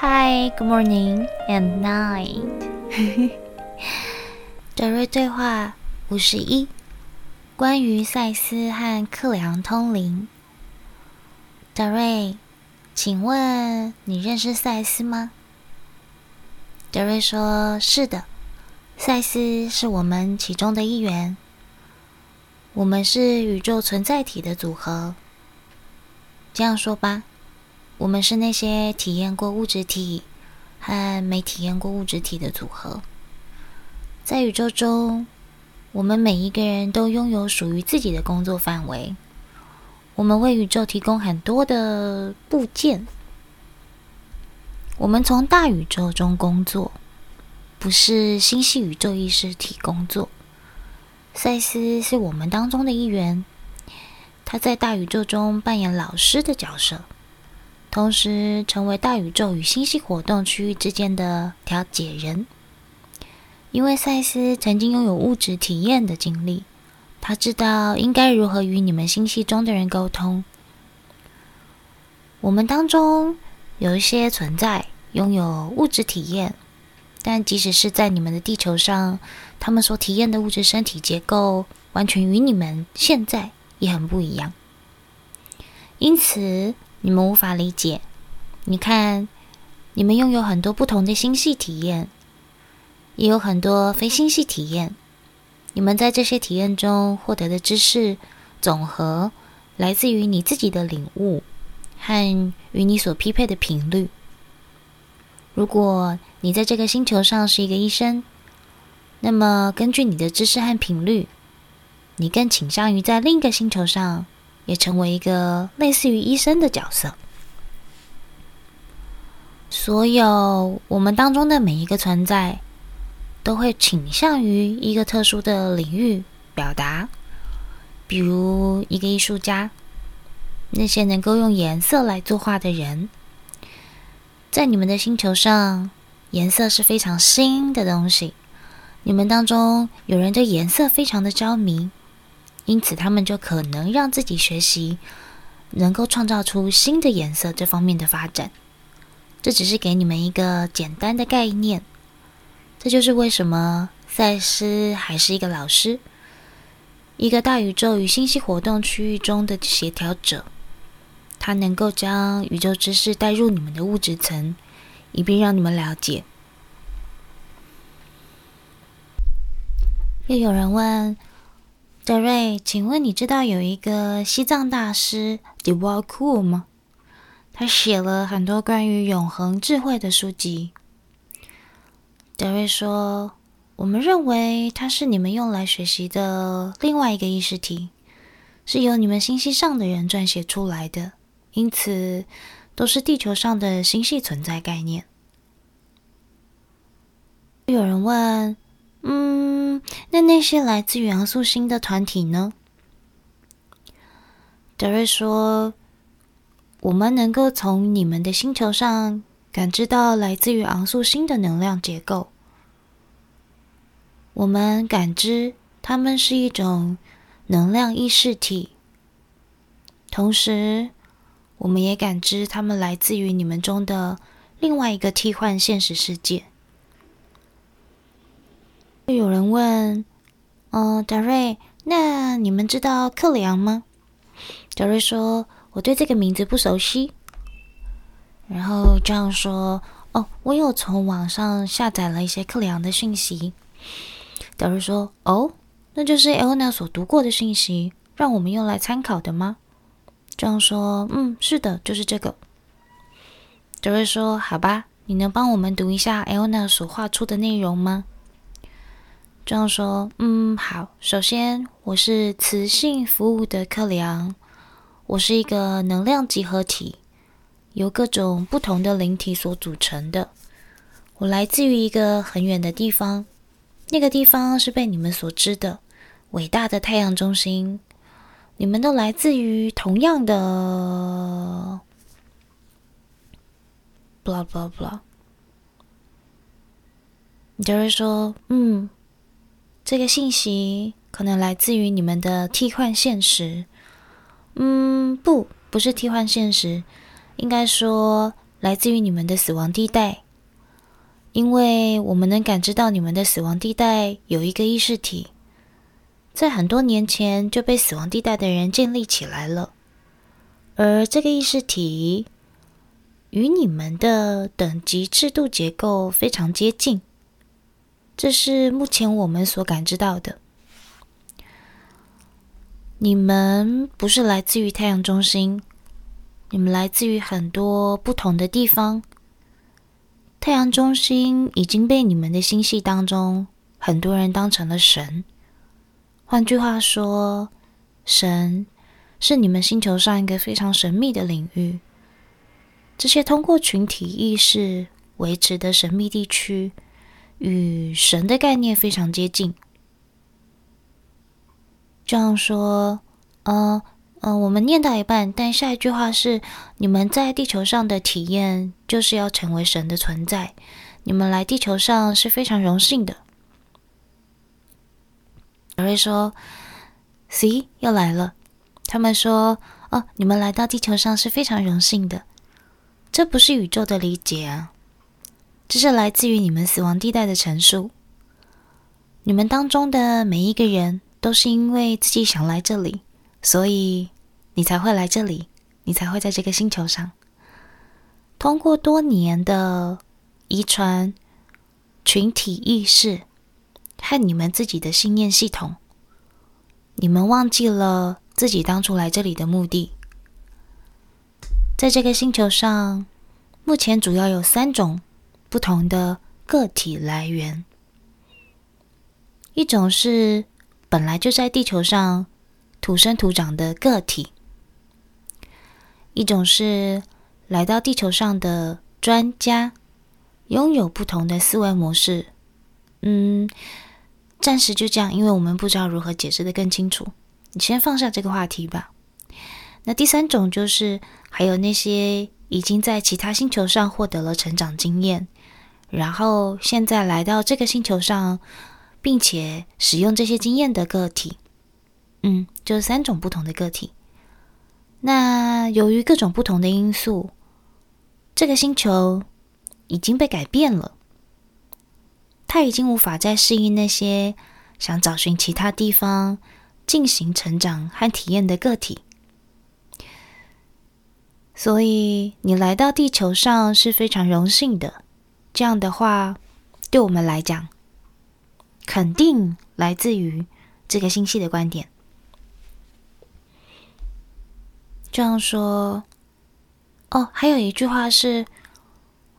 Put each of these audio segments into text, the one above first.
Hi, good morning and night。德瑞对话五十一，关于赛斯和克里昂通灵。德瑞，请问你认识赛斯吗？德瑞说：“是的，赛斯是我们其中的一员。我们是宇宙存在体的组合。这样说吧。”我们是那些体验过物质体和没体验过物质体的组合。在宇宙中，我们每一个人都拥有属于自己的工作范围。我们为宇宙提供很多的部件。我们从大宇宙中工作，不是星系宇宙意识体工作。赛斯是我们当中的一员，他在大宇宙中扮演老师的角色。同时，成为大宇宙与星系活动区域之间的调解人。因为赛斯曾经拥有物质体验的经历，他知道应该如何与你们星系中的人沟通。我们当中有一些存在拥有物质体验，但即使是在你们的地球上，他们所体验的物质身体结构完全与你们现在也很不一样。因此，你们无法理解，你看，你们拥有很多不同的星系体验，也有很多非星系体验。你们在这些体验中获得的知识总和，来自于你自己的领悟和与你所匹配的频率。如果你在这个星球上是一个医生，那么根据你的知识和频率，你更倾向于在另一个星球上。也成为一个类似于医生的角色。所有我们当中的每一个存在，都会倾向于一个特殊的领域表达。比如一个艺术家，那些能够用颜色来作画的人，在你们的星球上，颜色是非常新的东西。你们当中有人对颜色非常的着迷。因此，他们就可能让自己学习，能够创造出新的颜色这方面的发展。这只是给你们一个简单的概念。这就是为什么赛斯还是一个老师，一个大宇宙与信息活动区域中的协调者。他能够将宇宙知识带入你们的物质层，以便让你们了解。又有人问。德瑞，请问你知道有一个西藏大师 d e w a k u 吗？他写了很多关于永恒智慧的书籍。德瑞说：“我们认为它是你们用来学习的另外一个意识体，是由你们星系上的人撰写出来的，因此都是地球上的星系存在概念。”有人问。嗯，那那些来自于昂素星的团体呢？德瑞说：“我们能够从你们的星球上感知到来自于昂素星的能量结构。我们感知它们是一种能量意识体，同时，我们也感知它们来自于你们中的另外一个替换现实世界。”有人问：“嗯，达瑞，那你们知道克里昂吗？”德瑞说：“我对这个名字不熟悉。”然后这样说：“哦，我有从网上下载了一些克里昂的讯息。”德瑞说：“哦，那就是艾欧娜所读过的讯息，让我们用来参考的吗？”这样说：“嗯，是的，就是这个。”德瑞说：“好吧，你能帮我们读一下艾欧娜所画出的内容吗？”这样说，嗯，好。首先，我是磁性服务的克里昂，我是一个能量集合体，由各种不同的灵体所组成的。我来自于一个很远的地方，那个地方是被你们所知的伟大的太阳中心。你们都来自于同样的，blah blah blah。你就是说，嗯。这个信息可能来自于你们的替换现实。嗯，不，不是替换现实，应该说来自于你们的死亡地带，因为我们能感知到你们的死亡地带有一个意识体，在很多年前就被死亡地带的人建立起来了，而这个意识体与你们的等级制度结构非常接近，这是目前我们所感知到的。你们不是来自于太阳中心。你们来自于很多不同的地方。太阳中心已经被你们的星系当中很多人当成了神。换句话说，神是你们星球上一个非常神秘的领域。这些通过群体意识维持的神秘地区，与神的概念非常接近。这样说，呃。嗯、呃，我们念到一半，但下一句话是：你们在地球上的体验就是要成为神的存在。你们来地球上是非常荣幸的。有人说：“C 又来了。”他们说：“哦，你们来到地球上是非常荣幸的。”这不是宇宙的理解啊，这是来自于你们死亡地带的陈述。你们当中的每一个人都是因为自己想来这里。所以你才会来这里，你才会在这个星球上。通过多年的遗传、群体意识和你们自己的信念系统，你们忘记了自己当初来这里的目的。在这个星球上，目前主要有三种不同的个体来源：一种是本来就在地球上。土生土长的个体，一种是来到地球上的专家，拥有不同的思维模式。嗯，暂时就这样，因为我们不知道如何解释的更清楚。你先放下这个话题吧。那第三种就是，还有那些已经在其他星球上获得了成长经验，然后现在来到这个星球上，并且使用这些经验的个体。嗯，就是三种不同的个体。那由于各种不同的因素，这个星球已经被改变了。它已经无法再适应那些想找寻其他地方进行成长和体验的个体。所以你来到地球上是非常荣幸的。这样的话，对我们来讲，肯定来自于这个星系的观点。这样说，哦，还有一句话是：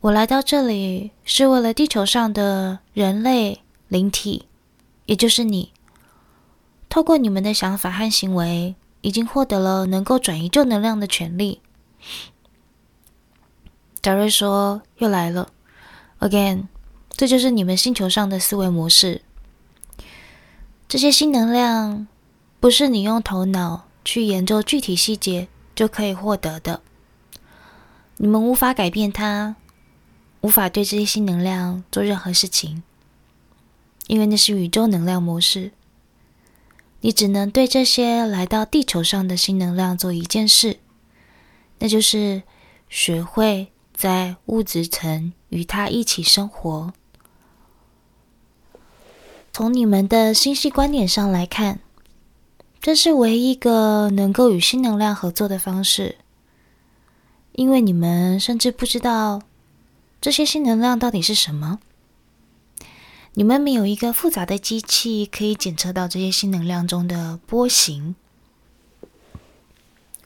我来到这里是为了地球上的人类灵体，也就是你。透过你们的想法和行为，已经获得了能够转移旧能量的权利。贾瑞说：“又来了，again，这就是你们星球上的思维模式。这些新能量不是你用头脑去研究具体细节。”就可以获得的。你们无法改变它，无法对这些新能量做任何事情，因为那是宇宙能量模式。你只能对这些来到地球上的新能量做一件事，那就是学会在物质层与他一起生活。从你们的星系观点上来看。这是唯一一个能够与新能量合作的方式，因为你们甚至不知道这些新能量到底是什么。你们没有一个复杂的机器可以检测到这些新能量中的波形。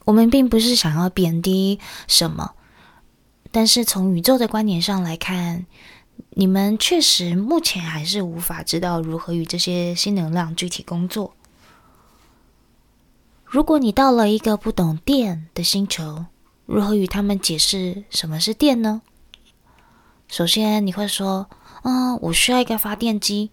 我们并不是想要贬低什么，但是从宇宙的观点上来看，你们确实目前还是无法知道如何与这些新能量具体工作。如果你到了一个不懂电的星球，如何与他们解释什么是电呢？首先，你会说：“嗯，我需要一个发电机。”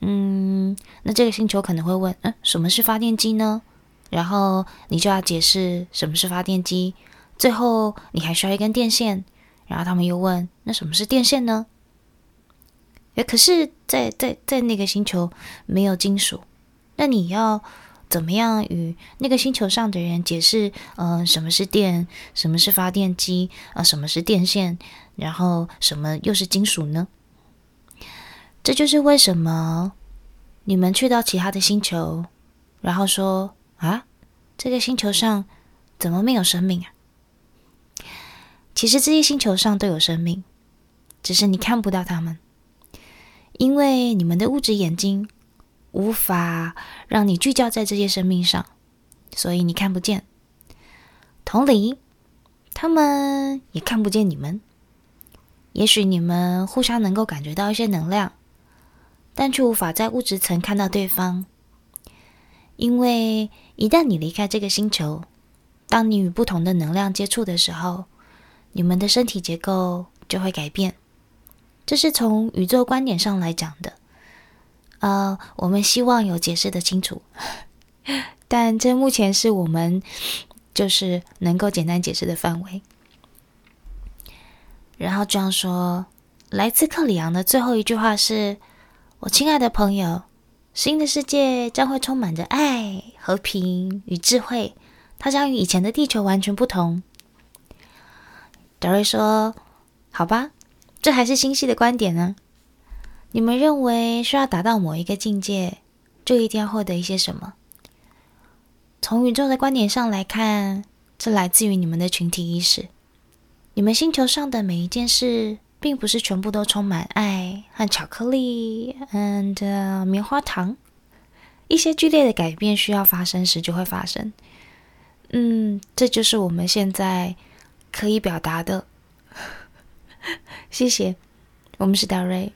嗯，那这个星球可能会问：“嗯，什么是发电机呢？”然后你就要解释什么是发电机。最后，你还需要一根电线。然后他们又问：“那什么是电线呢？”诶，可是在，在在那个星球没有金属，那你要。怎么样与那个星球上的人解释，嗯、什么是电，什么是发电机，啊、什么是电线，然后什么又是金属呢？这就是为什么你们去到其他的星球，然后说啊，这个星球上怎么没有生命啊？其实这些星球上都有生命，只是你看不到它们，因为你们的物质眼睛。无法让你聚焦在这些生命上，所以你看不见。同理，他们也看不见你们。也许你们互相能够感觉到一些能量，但却无法在物质层看到对方。因为一旦你离开这个星球，当你与不同的能量接触的时候，你们的身体结构就会改变。这是从宇宙观点上来讲的。呃，我们希望有解释的清楚，但这目前是我们就是能够简单解释的范围。然后这样说，来自克里昂的最后一句话是：“我亲爱的朋友，新的世界将会充满着爱、和平与智慧，它将与以前的地球完全不同。”德瑞说：“好吧，这还是星系的观点呢。”你们认为需要达到某一个境界，就一定要获得一些什么？从宇宙的观点上来看，这来自于你们的群体意识。你们星球上的每一件事，并不是全部都充满爱和巧克力，and 棉花糖。一些剧烈的改变需要发生时，就会发生。嗯，这就是我们现在可以表达的。谢谢，我们是达瑞。